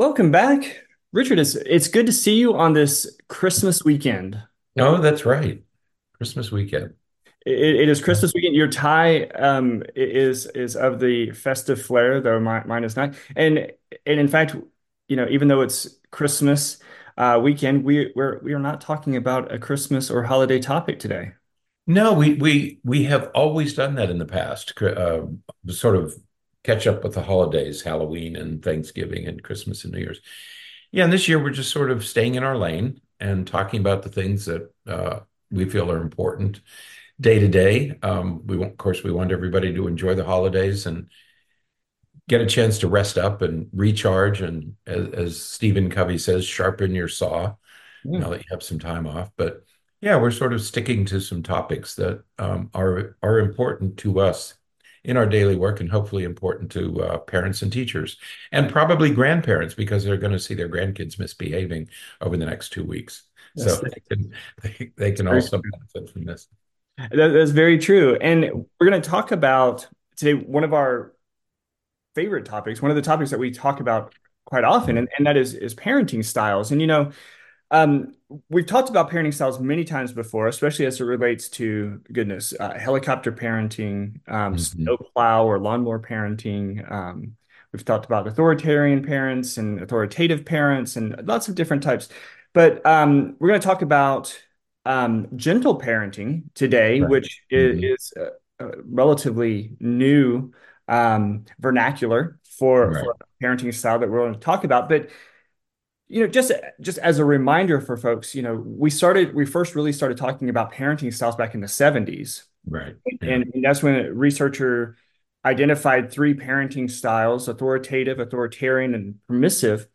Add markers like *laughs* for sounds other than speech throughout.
Welcome back, Richard. It's it's good to see you on this Christmas weekend. Oh, that's right. Christmas weekend. It, it is Christmas weekend. Your tie um, is is of the festive flair, though my, mine is not. And and in fact, you know, even though it's Christmas uh, weekend, we we're we are not talking about a Christmas or holiday topic today. No, we we we have always done that in the past. Uh, sort of catch up with the holidays, Halloween and Thanksgiving and Christmas and New Year's. Yeah, and this year we're just sort of staying in our lane and talking about the things that uh, we feel are important day to day. Um, we want, of course, we want everybody to enjoy the holidays and get a chance to rest up and recharge. And as, as Stephen Covey says, sharpen your saw Yeah. now that you have some time off. But yeah, we're sort of sticking to some topics that um, are are important to us in our daily work and hopefully important to uh, parents and teachers and probably grandparents because they're going to see their grandkids misbehaving over the next two weeks. So they can *laughs* they, they can also true. benefit from this. That, that's very true. And we're going to talk about today one of our favorite topics, one of the topics that we talk about quite often, and, and that is is parenting styles. And you know, um, we've talked about parenting styles many times before, especially as it relates to goodness, uh, helicopter parenting, um, Mhm. snowplow or lawnmower parenting. Um, we've talked about authoritarian parents and authoritative parents and lots of different types. But um, we're going to talk about um, gentle parenting today, Right. which is, Mhm. is a, a relatively new um, vernacular for Right. for a parenting style that we're going to talk about. But you know, just just as a reminder for folks, you know, we started we first really started talking about parenting styles back in the 70s. Right. Yeah. And, and that's when a researcher identified three parenting styles, authoritative, authoritarian, and permissive.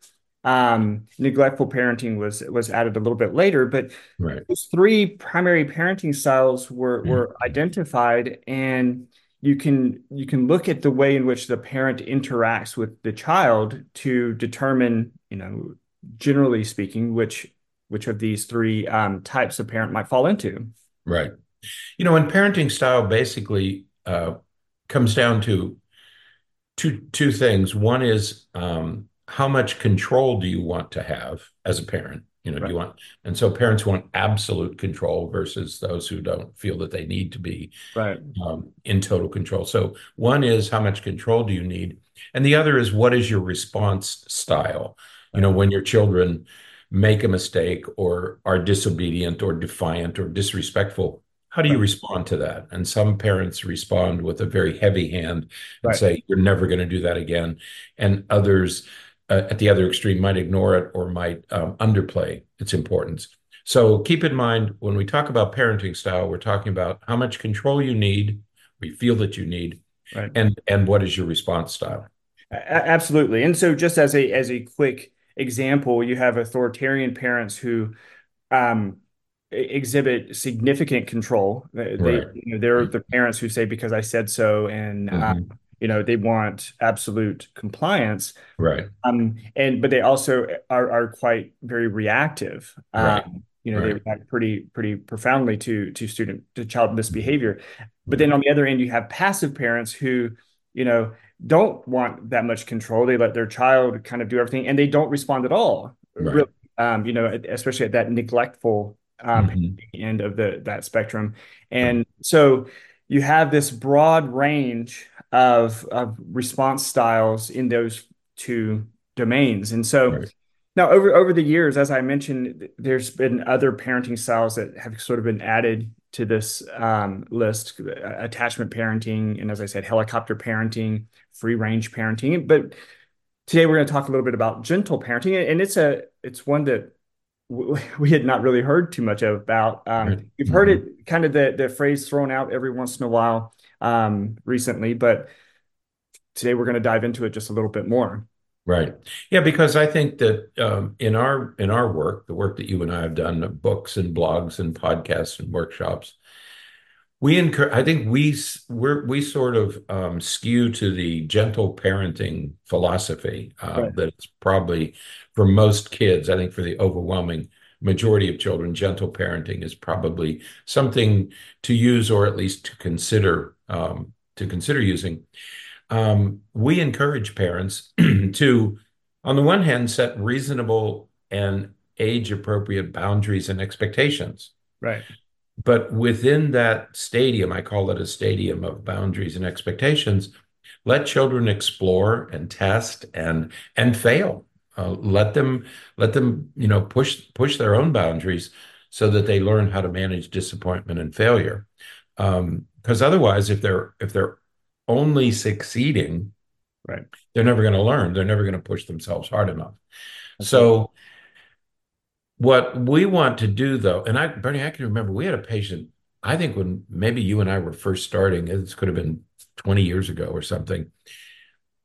Um, neglectful parenting was was added a little bit later, but Right. those three primary parenting styles were Mhm. were identified, and you can you can look at the way in which the parent interacts with the child to determine, you know, generally speaking, which which of these three um, types of parent might fall into. Right. You know, and parenting style basically uh, comes down to two two things. One is um, how much control do you want to have as a parent? You know, do you want, and so parents want absolute control versus those who don't feel that they need to be Right. um, in total control. So one is how much control do you need? And the other is what is your response style? You know, when your children make a mistake or are disobedient or defiant or disrespectful, how do you Right. respond to that? And some parents respond with a very heavy hand and Right. say, You're never going to do that again. And others uh, at the other extreme might ignore it or might um, underplay its importance. So keep in mind when we talk about parenting style, we're talking about how much control you need, we feel that you need, Right. and and what is your response style. Absolutely. And so just as a as a quick example, you have authoritarian parents who um, exhibit significant control. They, Right. you know, they're the parents who say because I said so, and Mhm. you know, they want absolute compliance. Right. Um, and but they also are are quite very reactive. Right. Um, you know, they react pretty pretty profoundly to to student to child misbehavior. But Mhm. then on the other end, you have passive parents who, you know, don't want that much control. They let their child kind of do everything, and they don't respond at all. Right. Really, um, you know, especially at that neglectful um, Mhm. end of the that spectrum. And so you have this broad range of of response styles in those two domains. And so Right. now over over the years, as I mentioned, there's been other parenting styles that have sort of been added to this um, list, uh, attachment parenting, and as I said, helicopter parenting, free range parenting. But today we're going to talk a little bit about gentle parenting, and it's a it's one that *laughs* we had not really heard too much about. Um, we've heard it kind of the the phrase thrown out every once in a while um, recently, but today we're going to dive into it just a little bit more. Right. Yeah, because I think that um, in our in our work, the work that you and I have done, books and blogs and podcasts and workshops, we encourage. I think we we're we sort of um, skew to the gentle parenting philosophy uh, Right. that it's probably for most kids. I think for the overwhelming majority of children, gentle parenting is probably something to use or at least to consider um, to consider using um, we encourage parents *clears throat* to on the one hand, set reasonable and age appropriate boundaries and expectations. Right. But within that stadium, I call it a stadium of boundaries and expectations, let children explore and test and and fail. Uh, let them let them you know push push their own boundaries so that they learn how to manage disappointment and failure. Because um, otherwise, if they're if they're only succeeding, right, they're never going to learn. They're never going to push themselves hard enough. So what we want to do, though, and I, Berney, I can remember we had a patient, I think when maybe you and I were first starting, this could have been 20 years ago or something.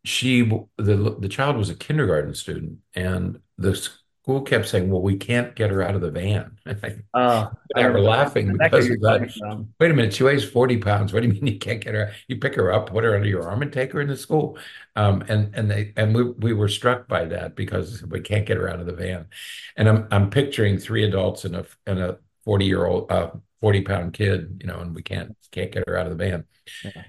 She, the, the child was a kindergarten student, and the school kept saying, "Well, we can't get her out of the van." *laughs* Oh, I were laughing because of that. Wait a minute, she weighs forty pounds. What do you *laughs* mean you can't get her? You pick her up, put her under your arm, and take her into school. Um, and and they and we we were struck by that because we can't get her out of the van. And I'm I'm picturing three adults and a and a forty year old, uh, forty pound kid, you know, and we can't can't get her out of the van. Yeah.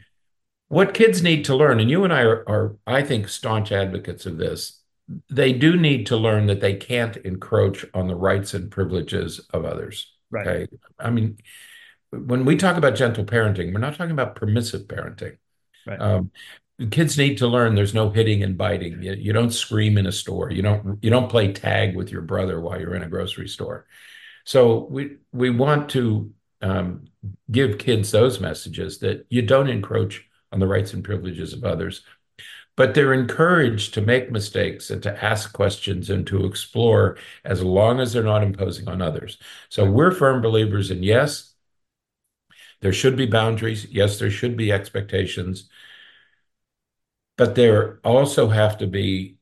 What kids need to learn, and you and I are, are I think staunch advocates of this they do need to learn that they can't encroach on the rights and privileges of others. Right. Okay? I mean, when we talk about gentle parenting, we're not talking about permissive parenting. Right. Um, kids need to learn there's no hitting and biting. You, you, don't scream in a store. You don't you don't play tag with your brother while you're in a grocery store. So we we want to um, give kids those messages that you don't encroach on the rights and privileges of others but they're encouraged to make mistakes and to ask questions and to explore as long as they're not imposing on others. So we're firm believers in yes, there should be boundaries. Yes, there should be expectations. But there also have to be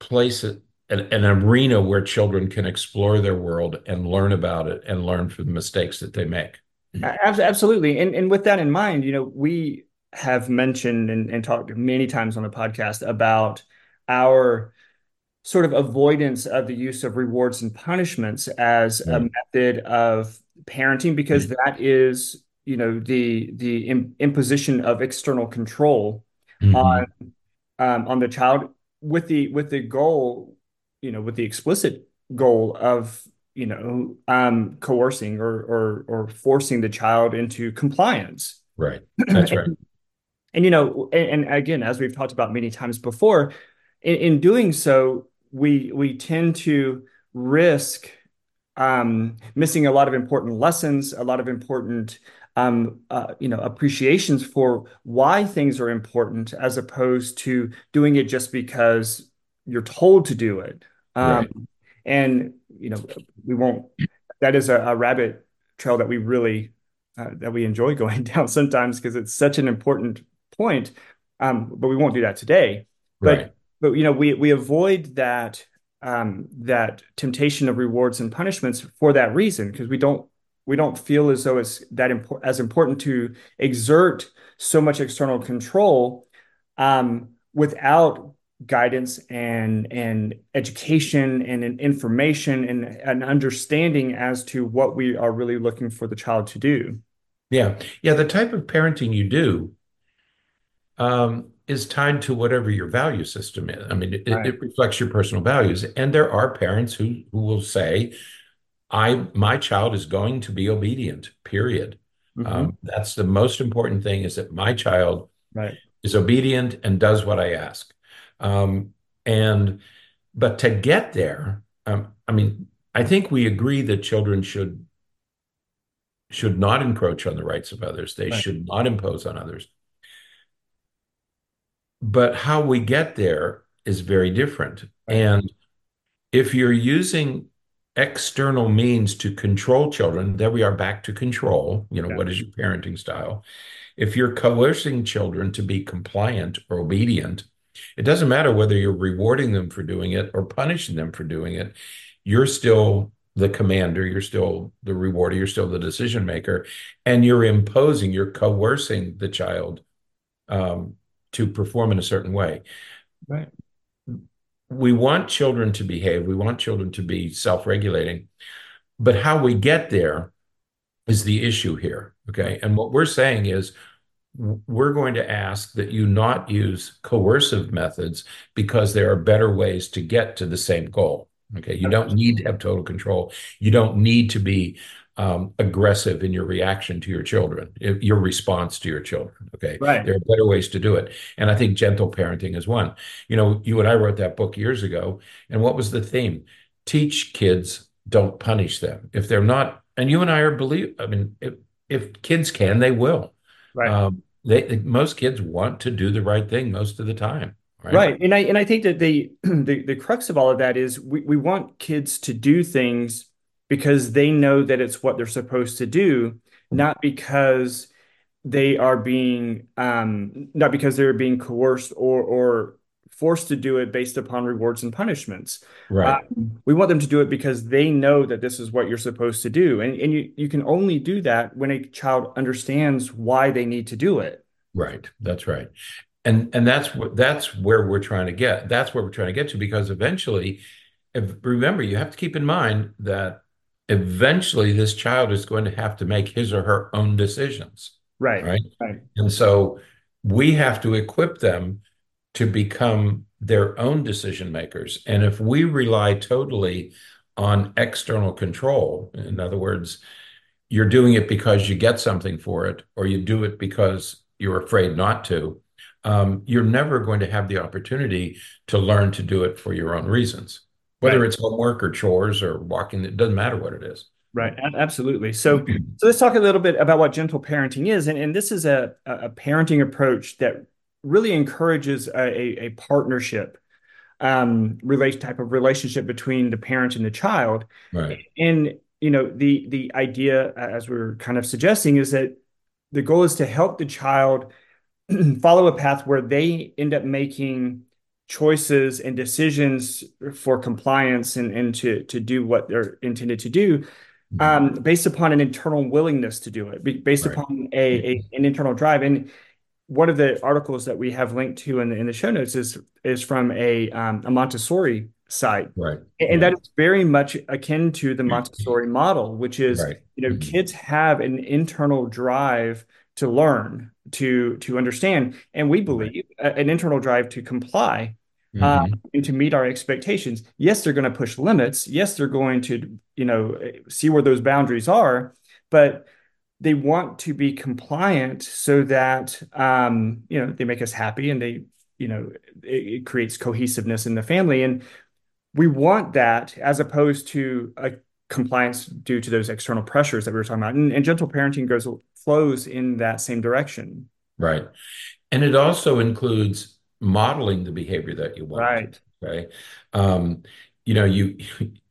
places, an, an arena where children can explore their world and learn about it and learn from the mistakes that they make. Absolutely. And, and with that in mind, you know, we have mentioned and, and talked many times on the podcast about our sort of avoidance of the use of rewards and punishments as a method of parenting because mm-hmm. that is you know the the imposition of external control mm-hmm. on um, on the child with the with the goal you know with the explicit goal of you know um, coercing or or or forcing the child into compliance right that's right *clears throat* and you know and, and, again as we've talked about many times before in, in doing so we we tend to risk um, missing a lot of important lessons a lot of important um, uh, you know appreciations for why things are important as opposed to doing it just because you're told to do it um, right. and you know we won't that is a, a rabbit trail that we really uh, that we enjoy *laughs* going down sometimes because it's such an important point. Um, but we won't do that today. But right. but you know we we avoid that um, that temptation of rewards and punishments for that reason because we don't we don't feel as though it's that important as important to exert so much external control um, without guidance and and education and, and information and an understanding as to what we are really looking for the child to do. Yeah, yeah. The type of parenting you do um, is tied to whatever your value system is. I mean, it, right. it, reflects your personal values. And there are parents who who will say, "I my child is going to be obedient." Period. Mm-hmm. Um, that's the most important thing: is that my child right. is obedient and does what I ask. Um, and but to get there, um, I mean, I think we agree that children should should not encroach on the rights of others. They right. should not impose on others but how we get there is very different. And if you're using external means to control children, there we are back to control. You know, yeah. what is your parenting style? If you're coercing children to be compliant or obedient, it doesn't matter whether you're rewarding them for doing it or punishing them for doing it. You're still the commander, you're still the rewarder, you're still the decision maker, and you're imposing, you're coercing the child um, to perform in a certain way. Right. We want children to behave, we want children to be self regulating, but how we get there is the issue here. Okay. And what we're saying is we're going to ask that you not use coercive methods because there are better ways to get to the same goal. Okay. You don't need to have total control. You don't need to be um, aggressive in your reaction to your children, your response to your children. Okay. Right. There are better ways to do it. And I think gentle parenting is one. You know, you and I wrote that book years ago. And what was the theme? Teach kids, don't punish them. If they're not, and you and I are believe, I mean, if, if kids can, they will. Right. Um, they, most kids want to do the right thing most of the time. Right. right. And I and I think that the, *clears throat* the the crux of all of that is we, we want kids to do things because they know that it's what they're supposed to do, not because they are being um, not because they're being coerced or or forced to do it based upon rewards and punishments. Right. Um, we want them to do it because they know that this is what you're supposed to do, and and you you can only do that when a child understands why they need to do it. Right. That's right. And and that's what that's where we're trying to get. That's where we're trying to get to because eventually, if, remember, you have to keep in mind that eventually this child is going to have to make his or her own decisions. Right. Right. Right. And so we have to equip them to become their own decision makers. And if we rely totally on external control, in other words, you're doing it because you get something for it, or you do it because you're afraid not to, um, you're never going to have the opportunity to learn to do it for your own reasons whether right. it's homework or chores or walking it doesn't matter what it is. Right. Absolutely. So *clears throat* so let's talk a little bit about what gentle parenting is. And, and this is a, a parenting approach that really encourages a, a partnership um relation type of relationship between the parent and the child. Right. And you know the the idea as we are kind of suggesting is that the goal is to help the child *clears throat* follow a path where they end up making choices and decisions for compliance and, and to, to do what they're intended to do mm-hmm. um, based upon an internal willingness to do it, based right. upon a, a, an internal drive. And one of the articles that we have linked to in the, in the show notes is is from a, um, a Montessori site, right? And right. that is very much akin to the Montessori model, which is right. you know mm-hmm. kids have an internal drive to learn, to to understand, and we believe an internal drive to comply mm-hmm. uh, and to meet our expectations. Yes, they're going to push limits. Yes, they're going to, you know, see where those boundaries are, but they want to be compliant so that, um, you know, they make us happy and they, you know, it, it creates cohesiveness in the family. And we want that as opposed to a compliance due to those external pressures that we were talking about. And, and gentle parenting goes flows in that same direction. Right. And it also includes modeling the behavior that you want. Right. Okay. Um, you know, you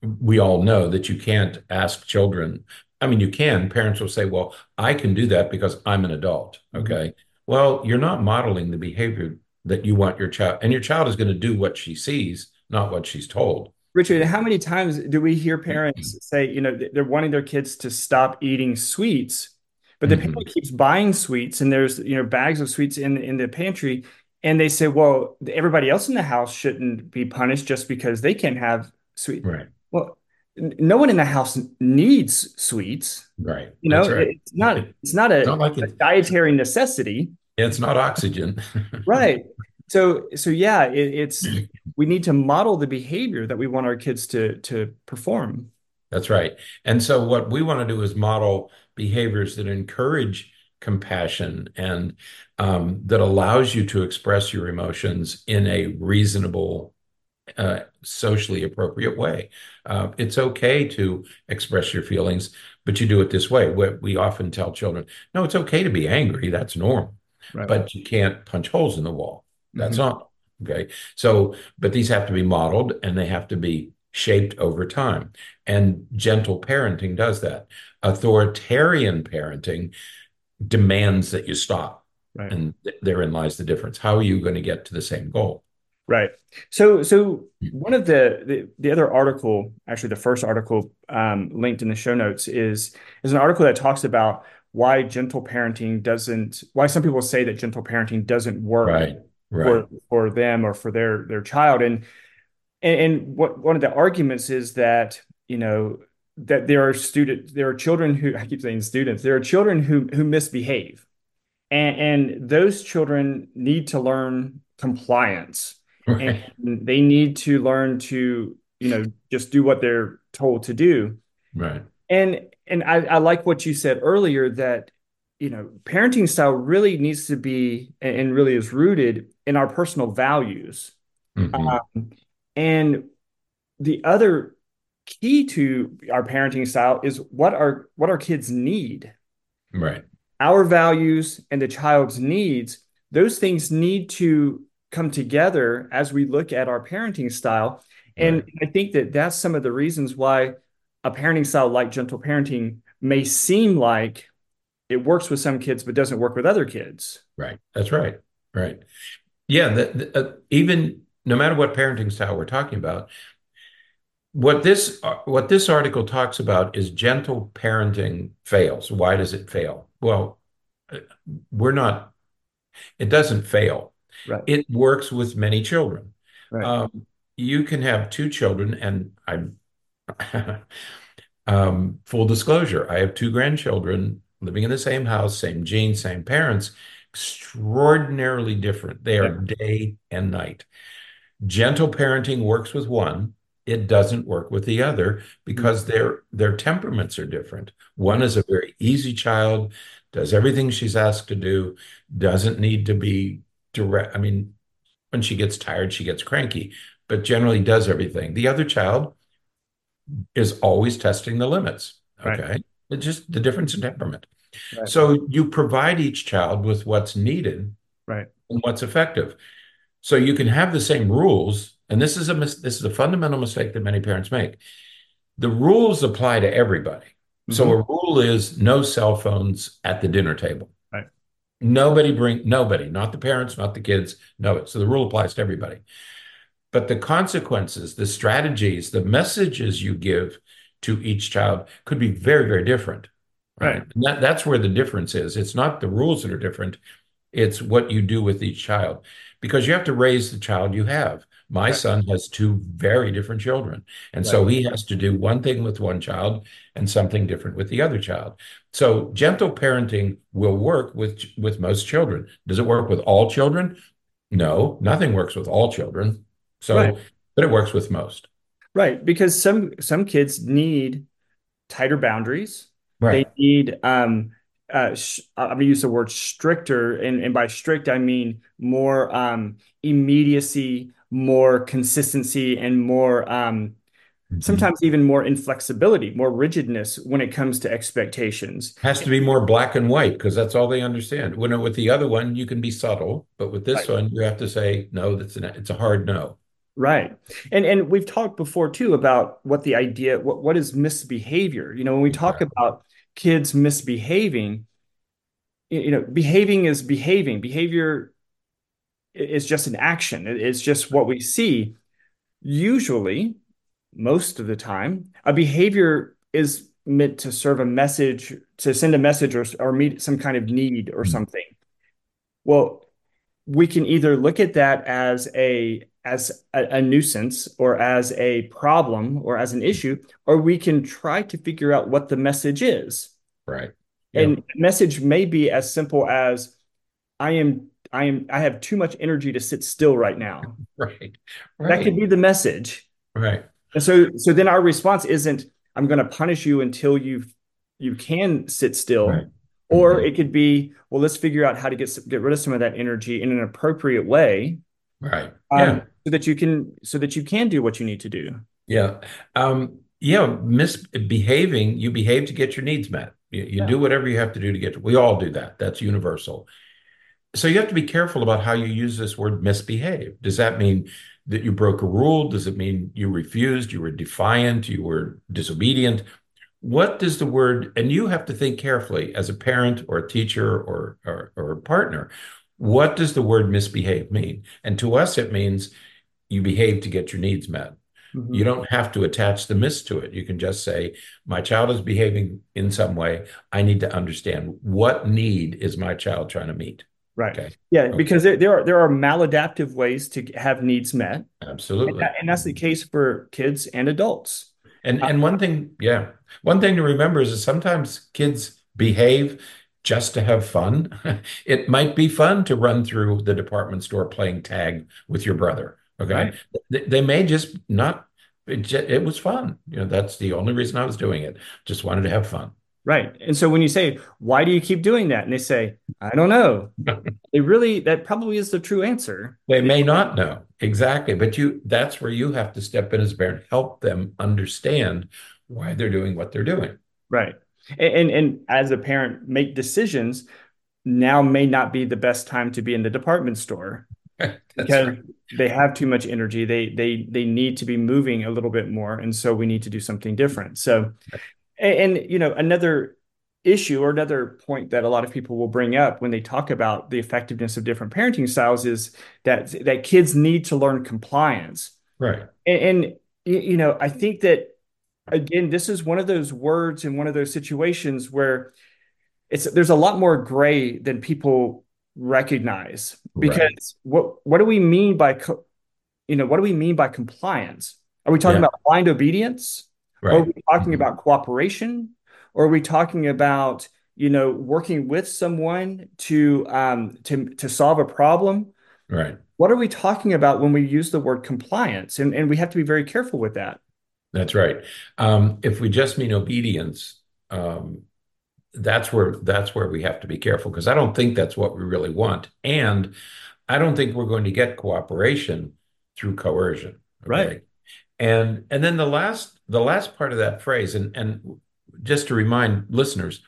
we all know that you can't ask children. I mean, you can. Parents will say, "Well, I can do that because I'm an adult." Mm-hmm. Okay. Mm-hmm. Well, you're not modeling the behavior that you want your child, and your child is going to do what she sees, not what she's told. Richard, how many times do we hear parents say, you know, they're wanting their kids to stop eating sweets, but the mm-hmm. parent keeps buying sweets, and there's you know bags of sweets in in the pantry, and they say, well, everybody else in the house shouldn't be punished just because they can't have sweets. Right. Well, no one in the house needs sweets. Right. You know, right. it's not it's not a, not like a dietary necessity. It's not oxygen. *laughs* right. So so yeah, it, it's we need to model the behavior that we want our kids to to perform. That's right. And so what we want to do is model behaviors that encourage compassion and um, that allows you to express your emotions in a reasonable uh, socially appropriate way. Uh, it's okay to express your feelings, but you do it this way. We, we often tell children, no, it's okay to be angry. That's normal. Right. But you can't punch holes in the wall. That's mm-hmm. not. Okay. So, but these have to be modeled and they have to be shaped over time. And gentle parenting does that. Authoritarian parenting demands that you stop. Right. And th- therein lies the difference. How are you going to get to the same goal? Right. So, so one of the, the, the other article, actually the first article um, linked in the show notes is is an article that talks about why gentle parenting doesn't, why some people say that gentle parenting doesn't work right. Right. for for them or for their their child, and and, and what one of the arguments is that you know that there are students, there are children who I keep saying students, there are children who who misbehave, and, and those children need to learn compliance. And they need to learn to you know just do what they're told to do. Right. and and I, I like what you said earlier that you know parenting style really needs to be and really is rooted in our personal values. Hmm um, and the other key to our parenting style is what our what our kids need Right. our values and the child's needs, those things need to come together as we look at our parenting style. And Right. I think that that's some of the reasons why a parenting style like gentle parenting may seem like it works with some kids, but doesn't work with other kids. Right. That's right. Right. Yeah. The, the, uh, even no matter what parenting style we're talking about, what this what this article talks about is gentle parenting fails. Why does it fail? Well, uh, we're not. It doesn't fail. Right, It works with many children. right, Um, you can have two children, and I'm *laughs* um, full disclosure. I have two grandchildren living in the same house, same genes, same parents, extraordinarily different. They are yeah, day and night. Gentle parenting works with one. It doesn't work with the other because mm-hmm. their their temperaments are different. One is a very easy child, does everything she's asked to do, doesn't need to be direct. I mean, when she gets tired, she gets cranky, but generally does everything. The other child is always testing the limits. right, Okay. It's just the difference in temperament. right, So you provide each child with what's needed right, and what's effective. So you can have the same rules, and this is a mis- this is a fundamental mistake that many parents make. The rules apply to everybody. So hmm a rule is no cell phones at the dinner table. right, Nobody bring nobody, not the parents, not the kids, no. It. So the rule applies to everybody. But the consequences, the strategies, the messages you give to each child could be very, very different, right? right, And that, that's where the difference is. It's not the rules that are different, it's what you do with each child because you have to raise the child you have. My right, son has two very different children. And right, so he has to do one thing with one child and something different with the other child. So gentle parenting will work with with most children. Does it work with all children? No, nothing works with all children. right, So, but it works with most. right. Because some some kids need tighter boundaries. They need um uh sh I'm gonna use the word stricter and, and by strict I mean more um immediacy, more consistency, and more um Mhm. sometimes even more inflexibility, more rigidness when it comes to expectations. Has to be more black and white because that's all they understand. When with the other one, you can be subtle, but with this Right. one, you have to say no. That's an it's a hard no. Right. And and we've talked before too about what the idea what what is misbehavior. You know, when we talk about kids misbehaving, you know, behaving is behaving. Behavior is just an action. It's just what we see. Usually, most of the time, a behavior is meant to serve a message, to send a message or, or meet some kind of need or hmm. something. Well, we can either look at that as a as a, a nuisance or as a problem or as an issue, or we can try to figure out what the message is. Right. Yeah. And message may be as simple as I am I am I have too much energy to sit still right now. *laughs* Right. That could be the message. Right. And so so then our response isn't I'm going to punish you until you you can sit Right. still, or Mhm. it could be well let's figure out how to get get rid of some of that energy in an appropriate way Right. um, Yeah. so that you can so that you can do what you need to do. Yeah. Um, yeah, misbehaving, you behave to get your needs met. You, you Yeah. do whatever you have to do to get, we all do that. That's universal. So you have to be careful about how you use this word misbehave. Does that mean that you broke a rule? Does it mean you refused, you were defiant, you were disobedient? What does the word, and you have to think carefully as a parent or a teacher or, or, or a partner, what does the word misbehave mean? And to us, it means you behave to get your needs met. You Mhm. don't have to attach the miss to it. You can just say, my child is behaving in some way. I need to understand what need is my child trying to meet. Right. Okay. Yeah, Okay. because there, there are there are maladaptive ways to have needs met, and, Absolutely. that, and that's the case for kids and adults. And Uh, and one thing, yeah, one thing to remember is that sometimes kids behave just to have fun. *laughs* It might be fun to run through the department store playing tag with your brother. Okay. Right. They, they may just not, it, it was fun. You know, that's the only reason I was doing it. Just wanted to have fun. Right. And so when you say, why do you keep doing that? And they say, I don't know. *laughs* They really, that probably is the true answer. They may not know exactly, but you, that's where you have to step in as a parent, help them understand why they're doing what they're doing. Right. And, and, and as a parent, make decisions now may not be the best time to be in the department store *laughs* because right. they have too much energy. They they they need to be moving a little bit more, and so we need to do something different. So, and, and you know, another issue or another point that a lot of people will bring up when they talk about the effectiveness of different parenting styles is that that kids need to learn compliance. Right. And, and you know, I think that again, this is one of those words in one of those situations where it's there's a lot more gray than people recognize Right. because what what do we mean by co- you know what do we mean by compliance? Are we talking Yeah. about blind obedience? Or are we talking Mhm. about cooperation? Or are we talking about you know working with someone to um to to solve a problem? Right. What are we talking about when we use the word compliance? And and we have to be very careful with that. That's right. Um, if we just mean obedience, um, that's where that's where we have to be careful because I don't think that's what we really want. And I don't think we're going to get cooperation through coercion. Right. And and then the last the last part of that phrase, and and just to remind listeners,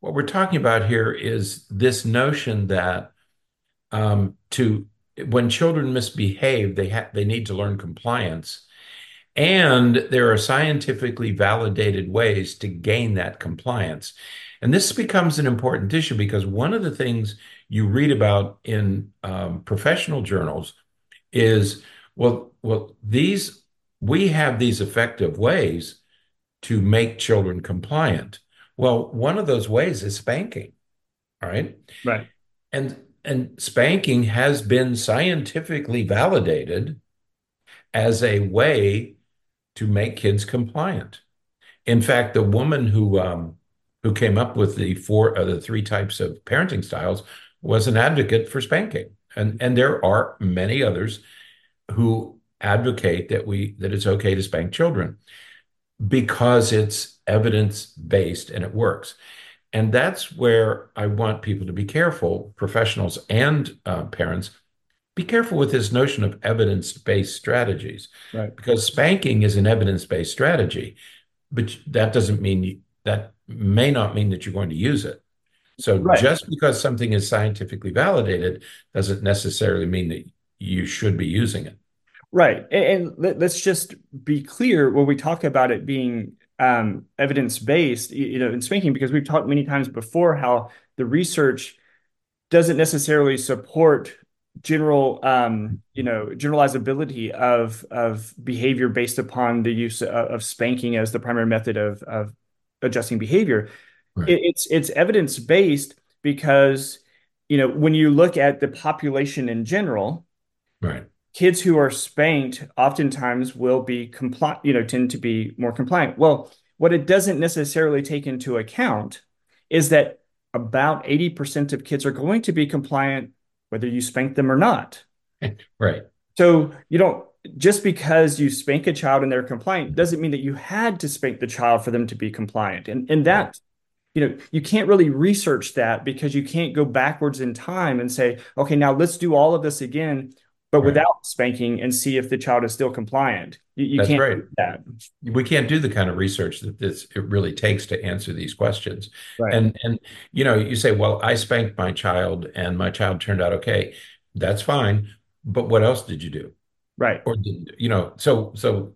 what we're talking about here is this notion that um, to when children misbehave, they have they need to learn compliance. And there are scientifically validated ways to gain that compliance. And this becomes an important issue because one of the things you read about in um, professional journals is, well, well, these we have these effective ways to make children compliant. Well, one of those ways is spanking, all right? Right. And and spanking has been scientifically validated as a way to make kids compliant. In fact, the woman who um, who came up with the four uh, the three types of parenting styles was an advocate for spanking, and and there are many others who advocate that we that it's okay to spank children because it's evidence based and it works. And that's where I want people to be careful, professionals and uh, parents, be careful with this notion of evidence-based strategies, Right. because spanking is an evidence-based strategy, but that doesn't mean you, that may not mean that you're going to use it. So Right. just because something is scientifically validated doesn't necessarily mean that you should be using it. Right. And, and let, us just be clear when we talk about it being um, evidence-based, you, you know, in spanking, because we've talked many times before how the research doesn't necessarily support general, um, you know, generalizability of of behavior based upon the use of, of spanking as the primary method of of adjusting behavior. Right. It, it's it's evidence-based because, you know, when you look at the population in general Right. Kids who are spanked oftentimes will be compliant, you know, tend to be more compliant. Well, what it doesn't necessarily take into account is that about 80% of kids are going to be compliant whether you spank them or not. *laughs* Right. So you don't just because you spank a child and they're compliant doesn't mean that you had to spank the child for them to be compliant. And and Right. that you know, you can't really research that because you can't go backwards in time and say, okay, now let's do all of this again, but Right. without spanking and see if the child is still compliant. You, you That's can't right. do that. we can't do the kind of research that this it really takes to answer these questions. Right. And and you know, you say, well, I spanked my child and my child turned out okay. That's fine. But what else did you do? Right. Or did, you know, so so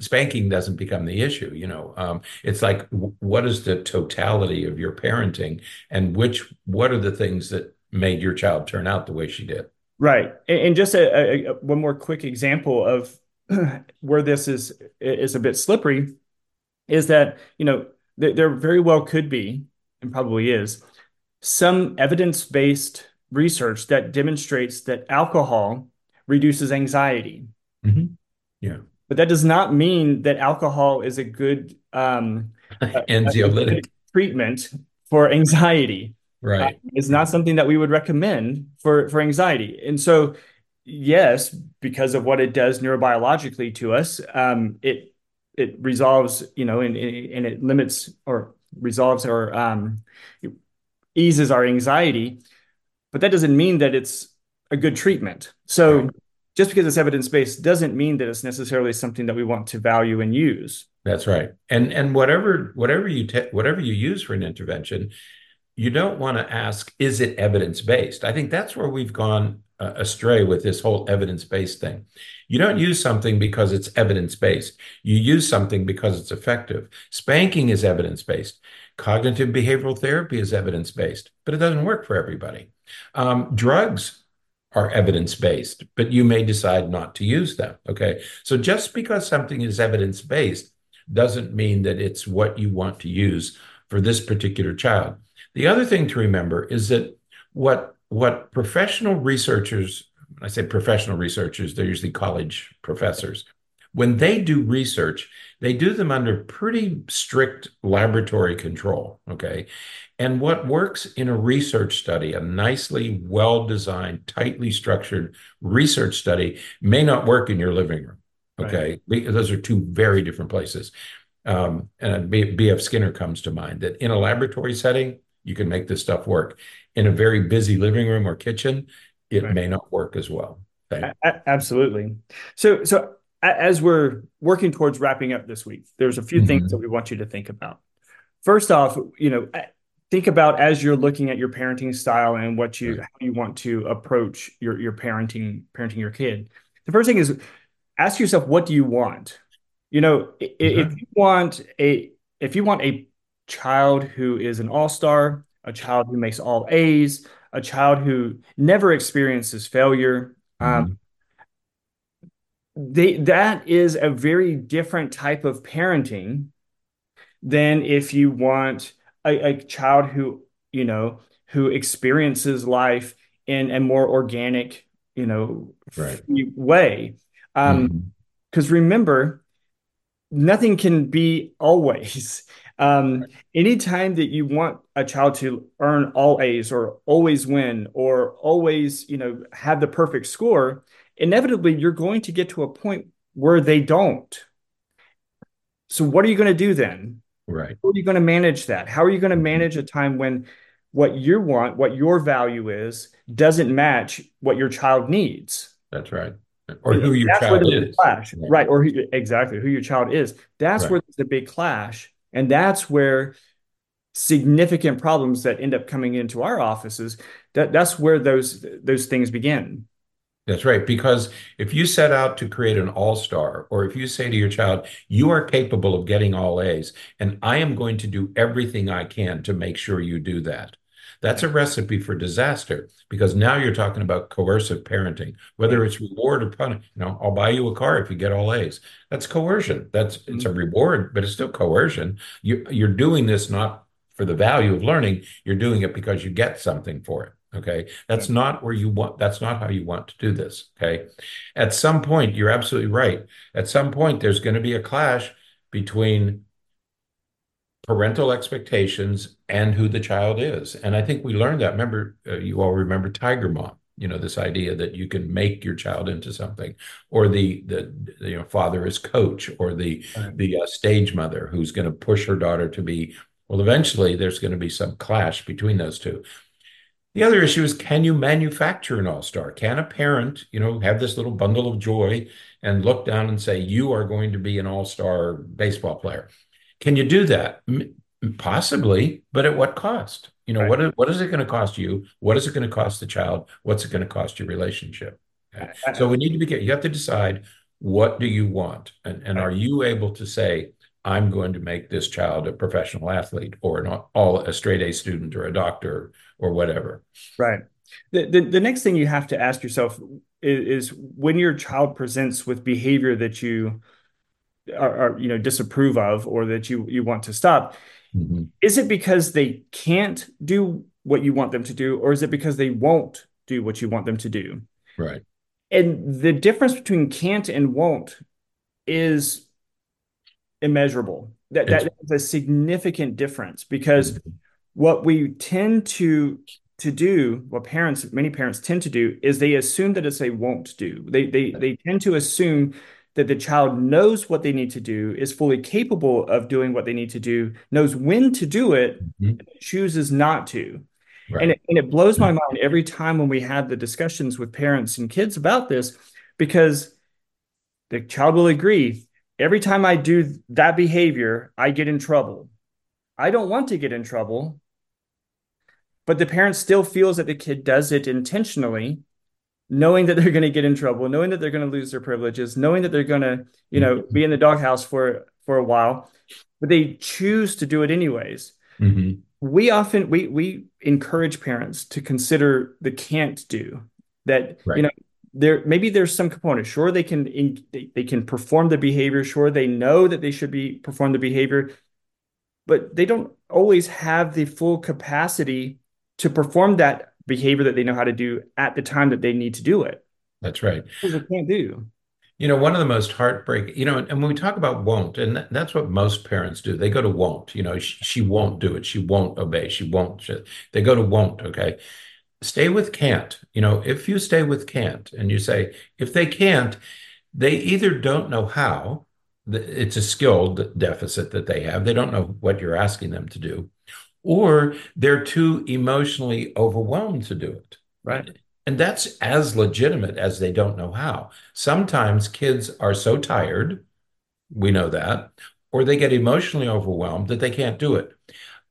spanking doesn't become the issue, you know. Um, it's like w- what is the totality of your parenting and which what are the things that made your child turn out the way she did? Right. And, just a, a, one more quick example of *clears throat* where this is is a bit slippery is that, you know, th there very well could be, and probably is, some evidence-based research that demonstrates that alcohol reduces anxiety. Mhm. Yeah. But that does not mean that alcohol is a good um, *laughs* a, a good Anxiolytic. treatment for anxiety. Right. Uh, it's not something that we would recommend for for anxiety. And so, yes, because of what it does neurobiologically to us, um, it it resolves, you know, and, and it limits or resolves or um, eases our anxiety. But that doesn't mean that it's a good treatment. So right. just because it's evidence based doesn't mean that it's necessarily something that we want to value and use. That's right. And and whatever whatever you te- whatever you use for an intervention, you don't want to ask, is it evidence based? I think that's where we've gone uh, astray with this whole evidence based thing. You don't use something because it's evidence based. You use something because it's effective. Spanking is evidence based. Cognitive behavioral therapy is evidence based, but it doesn't work for everybody. Um, drugs are evidence based, but you may decide not to use them. Okay. So just because something is evidence based doesn't mean that it's what you want to use for this particular child. The other thing to remember is that what what professional researchers, I say professional researchers, they're usually college professors, when they do research, they do them under pretty strict laboratory control. Okay. And what works in a research study, a nicely well designed, tightly structured research study, may not work in your living room. Okay. Right. Those are two very different places. Um, and B.F. Skinner comes to mind that in a laboratory setting, you can make this stuff work. In a very busy living room or kitchen, it right. may not work as well. Absolutely. So, so as we're working towards wrapping up this week, there's a few mm-hmm. things that we want you to think about. First off, you know, think about as you're looking at your parenting style and what you right. how you want to approach your your parenting parenting your kid. The first thing is ask yourself, what do you want? You know, mm-hmm. if you want a if you want a child who is an all-star, a child who makes all A's, a child who never experiences failure, um, mm-hmm. um, they that is a very different type of parenting than if you want a, a child who you know who experiences life in a more organic you know right. way um because mm-hmm. remember nothing can be always um anytime that you want a child to earn all a's or always win or always you know have the perfect score inevitably you're going to get to a point where they don't. So what are you going to do then? Right. How are you going to manage that? How are you going to manage a time when what you want, what your value is, doesn't match what your child needs? That's right. Or who your child is. Clash. Right. right. Or who, exactly who your child is. That's right. where there's a big clash. And that's where significant problems that end up coming into our offices, that, that's where those those things begin. That's right. Because if you set out to create an all star, or if you say to your child, you are capable of getting all A's, and I am going to do everything I can to make sure you do that, that's a recipe for disaster because now you're talking about coercive parenting, whether it's reward or punishment. You know, I'll buy you a car if you get all A's. That's coercion. That's it's a mm-hmm. reward, but it's still coercion. You, you're doing this not for the value of learning. You're doing it because you get something for it. Okay. That's not where you want, that's not how you want to do this. Okay. At some point, you're absolutely right. At some point, there's going to be a clash between parental expectations and who the child is. And I think we learned that. Remember, uh, you all remember Tiger Mom, you know, this idea that you can make your child into something, or the, the, you know, father is coach, or the, right. the uh, stage mother who's going to push her daughter to be well, eventually there's going to be some clash between those two. The other issue is can you manufacture an all-star? Can a parent, you know, have this little bundle of joy and look down and say, you are going to be an all-star baseball player? Can you do that? Possibly, but at what cost? You know, right. what, what is it going to cost you? What is it going to cost the child? What's it going to cost your relationship? Okay. So we need to be, you have to decide what do you want? And, and are you able to say, I'm going to make this child a professional athlete or an all a straight A student or a doctor or whatever. Right. The, the, the next thing you have to ask yourself is, is when your child presents with behavior that you are, are, you know disapprove of or that you you want to stop mm-hmm. is it because they can't do what you want them to do or is it because they won't do what you want them to do right and the difference between can't and won't is immeasurable. That that is a significant difference because what we tend to to do, what parents, many parents tend to do, is they assume that it's a won't do. They they they tend to assume that the child knows what they need to do, is fully capable of doing what they need to do, knows when to do it, Mhm. chooses not to. And it, and it blows my mind every time when we have the discussions with parents and kids about this, because the child will agree, every time I do that behavior, I get in trouble. I don't want to get in trouble, but the parent still feels that the kid does it intentionally, knowing that they're going to get in trouble, knowing that they're going to lose their privileges, knowing that they're going to, you know, be in the doghouse for for a while, but they choose to do it anyways. Mhm. We often we we encourage parents to consider the can't do that, you know, there maybe there's some component. Sure, they can in, they, they can perform the behavior. Sure, they know that they should be perform the behavior, but they don't always have the full capacity to perform that behavior that they know how to do at the time that they need to do it. That's right. Because they can't do. You know, one of the most heartbreaking, you know, and when we talk about won't, and that's what most parents do, they go to won't, you know, she, she won't do it. She won't obey. She won't. She, they go to won't. Okay. Stay with can't. You know, if you stay with can't and you say, if they can't, they either don't know how, it's a skill d- deficit that they have. They don't know what you're asking them to do, or they're too emotionally overwhelmed to do it. Right. And that's as legitimate as they don't know how. Sometimes kids are so tired, we know that, or they get emotionally overwhelmed that they can't do it.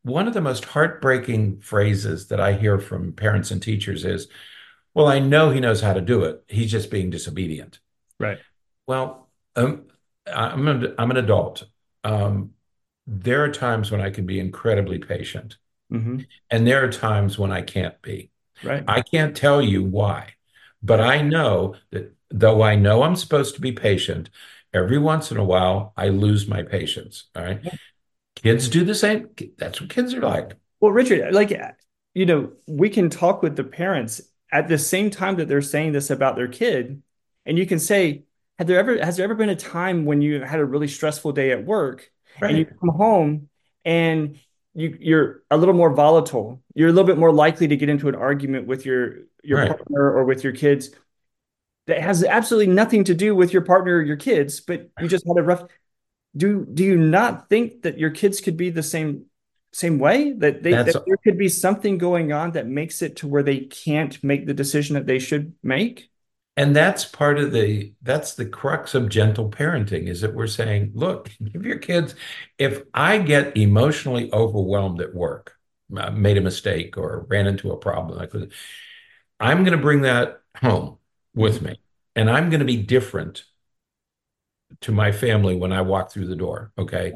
One of the most heartbreaking phrases that I hear from parents and teachers is, Well, I know he knows how to do it. He's just being disobedient. Right. Well, um, I'm an, I'm an adult. Um, there are times when I can be incredibly patient, hmm and there are times when I can't be. Right. I can't tell you why, but I know that though I know I'm supposed to be patient, every once in a while I lose my patience. All right. Kids do the same. That's what kids are like. Well, Richard, like, you know, we can talk with the parents at the same time that they're saying this about their kid, and you can say, "Have there ever has there ever been a time when you had a really stressful day at work and you come home and you you're a little more volatile. You're a little bit more likely to get into an argument with your your Right. partner or with your kids that has absolutely nothing to do with your partner or your kids, but you just had a rough do do you not think that your kids could be the same same way that they That's that there could be something going on that makes it to where they can't make the decision that they should make? And that's part of the that's the crux of gentle parenting is that we're saying, look, give your kids, if I get emotionally overwhelmed at work, uh, made a mistake or ran into a problem, like I'm going to bring that home with me, and I'm going to be different to my family when I walk through the door. Okay.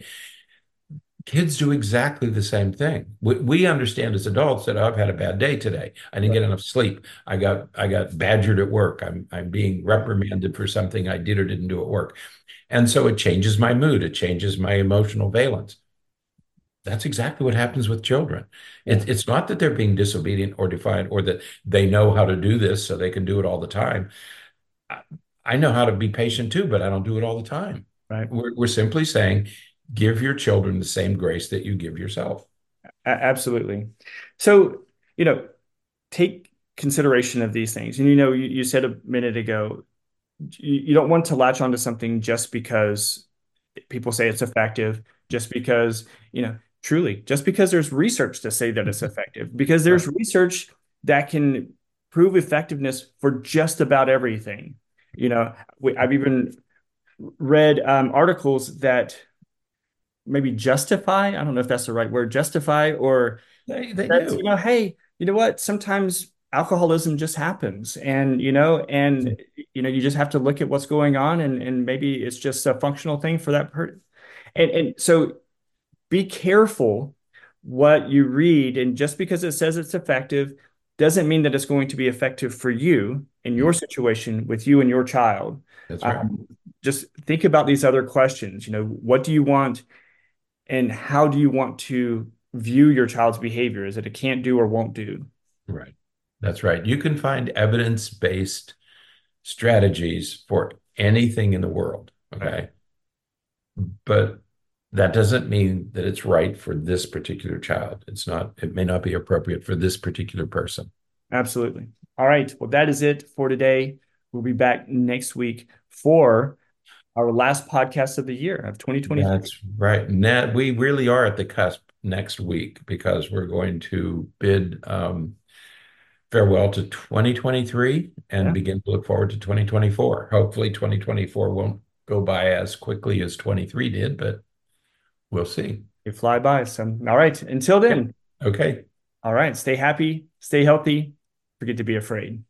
Kids do exactly the same thing. We, we understand as adults that oh, I've had a bad day today. I didn't get enough sleep. I got I got badgered at work. I'm I'm being reprimanded for something I did or didn't do at work. And so it changes my mood. It changes my emotional valence. That's exactly what happens with children. It, it's not that they're being disobedient or defiant or that they know how to do this so they can do it all the time. I, I know how to be patient too, but I don't do it all the time. Right. We're, we're simply saying, give your children the same grace that you give yourself. Absolutely. So, you know, take consideration of these things. And you know, you, you said a minute ago, you, you don't want to latch onto something just because people say it's effective, just because, you know, truly, just because there's research to say that it's effective, because there's research that can prove effectiveness for just about everything. You know, we, I've even read um, articles that maybe justify, I don't know if that's the right word, justify or They, they you know, hey, you know what? Sometimes alcoholism just happens and, you know, and, you know, you just have to look at what's going on and, and maybe it's just a functional thing for that person. And, and so be careful what you read. And just because it says it's effective doesn't mean that it's going to be effective for you in your situation with you and your child. That's right. Um, just think about these other questions. You know, what do you want and how do you want to view your child's behavior? Is it a can't do or won't do? Right. That's right. You can find evidence-based strategies for anything in the world. Okay. But that doesn't mean that it's right for this particular child. It's not, it may not be appropriate for this particular person. Absolutely. All right. Well, that is it for today. We'll be back next week for our last podcast of the year of 2020. That's right. Now, we really are at the cusp next week because we're going to bid um, farewell to 2023 and yeah. begin to look forward to 2024. Hopefully, 2024 won't go by as quickly as 23 did, but we'll see. You fly by. So, all right. Until then. Okay. All right. Stay happy, stay healthy, forget to be afraid.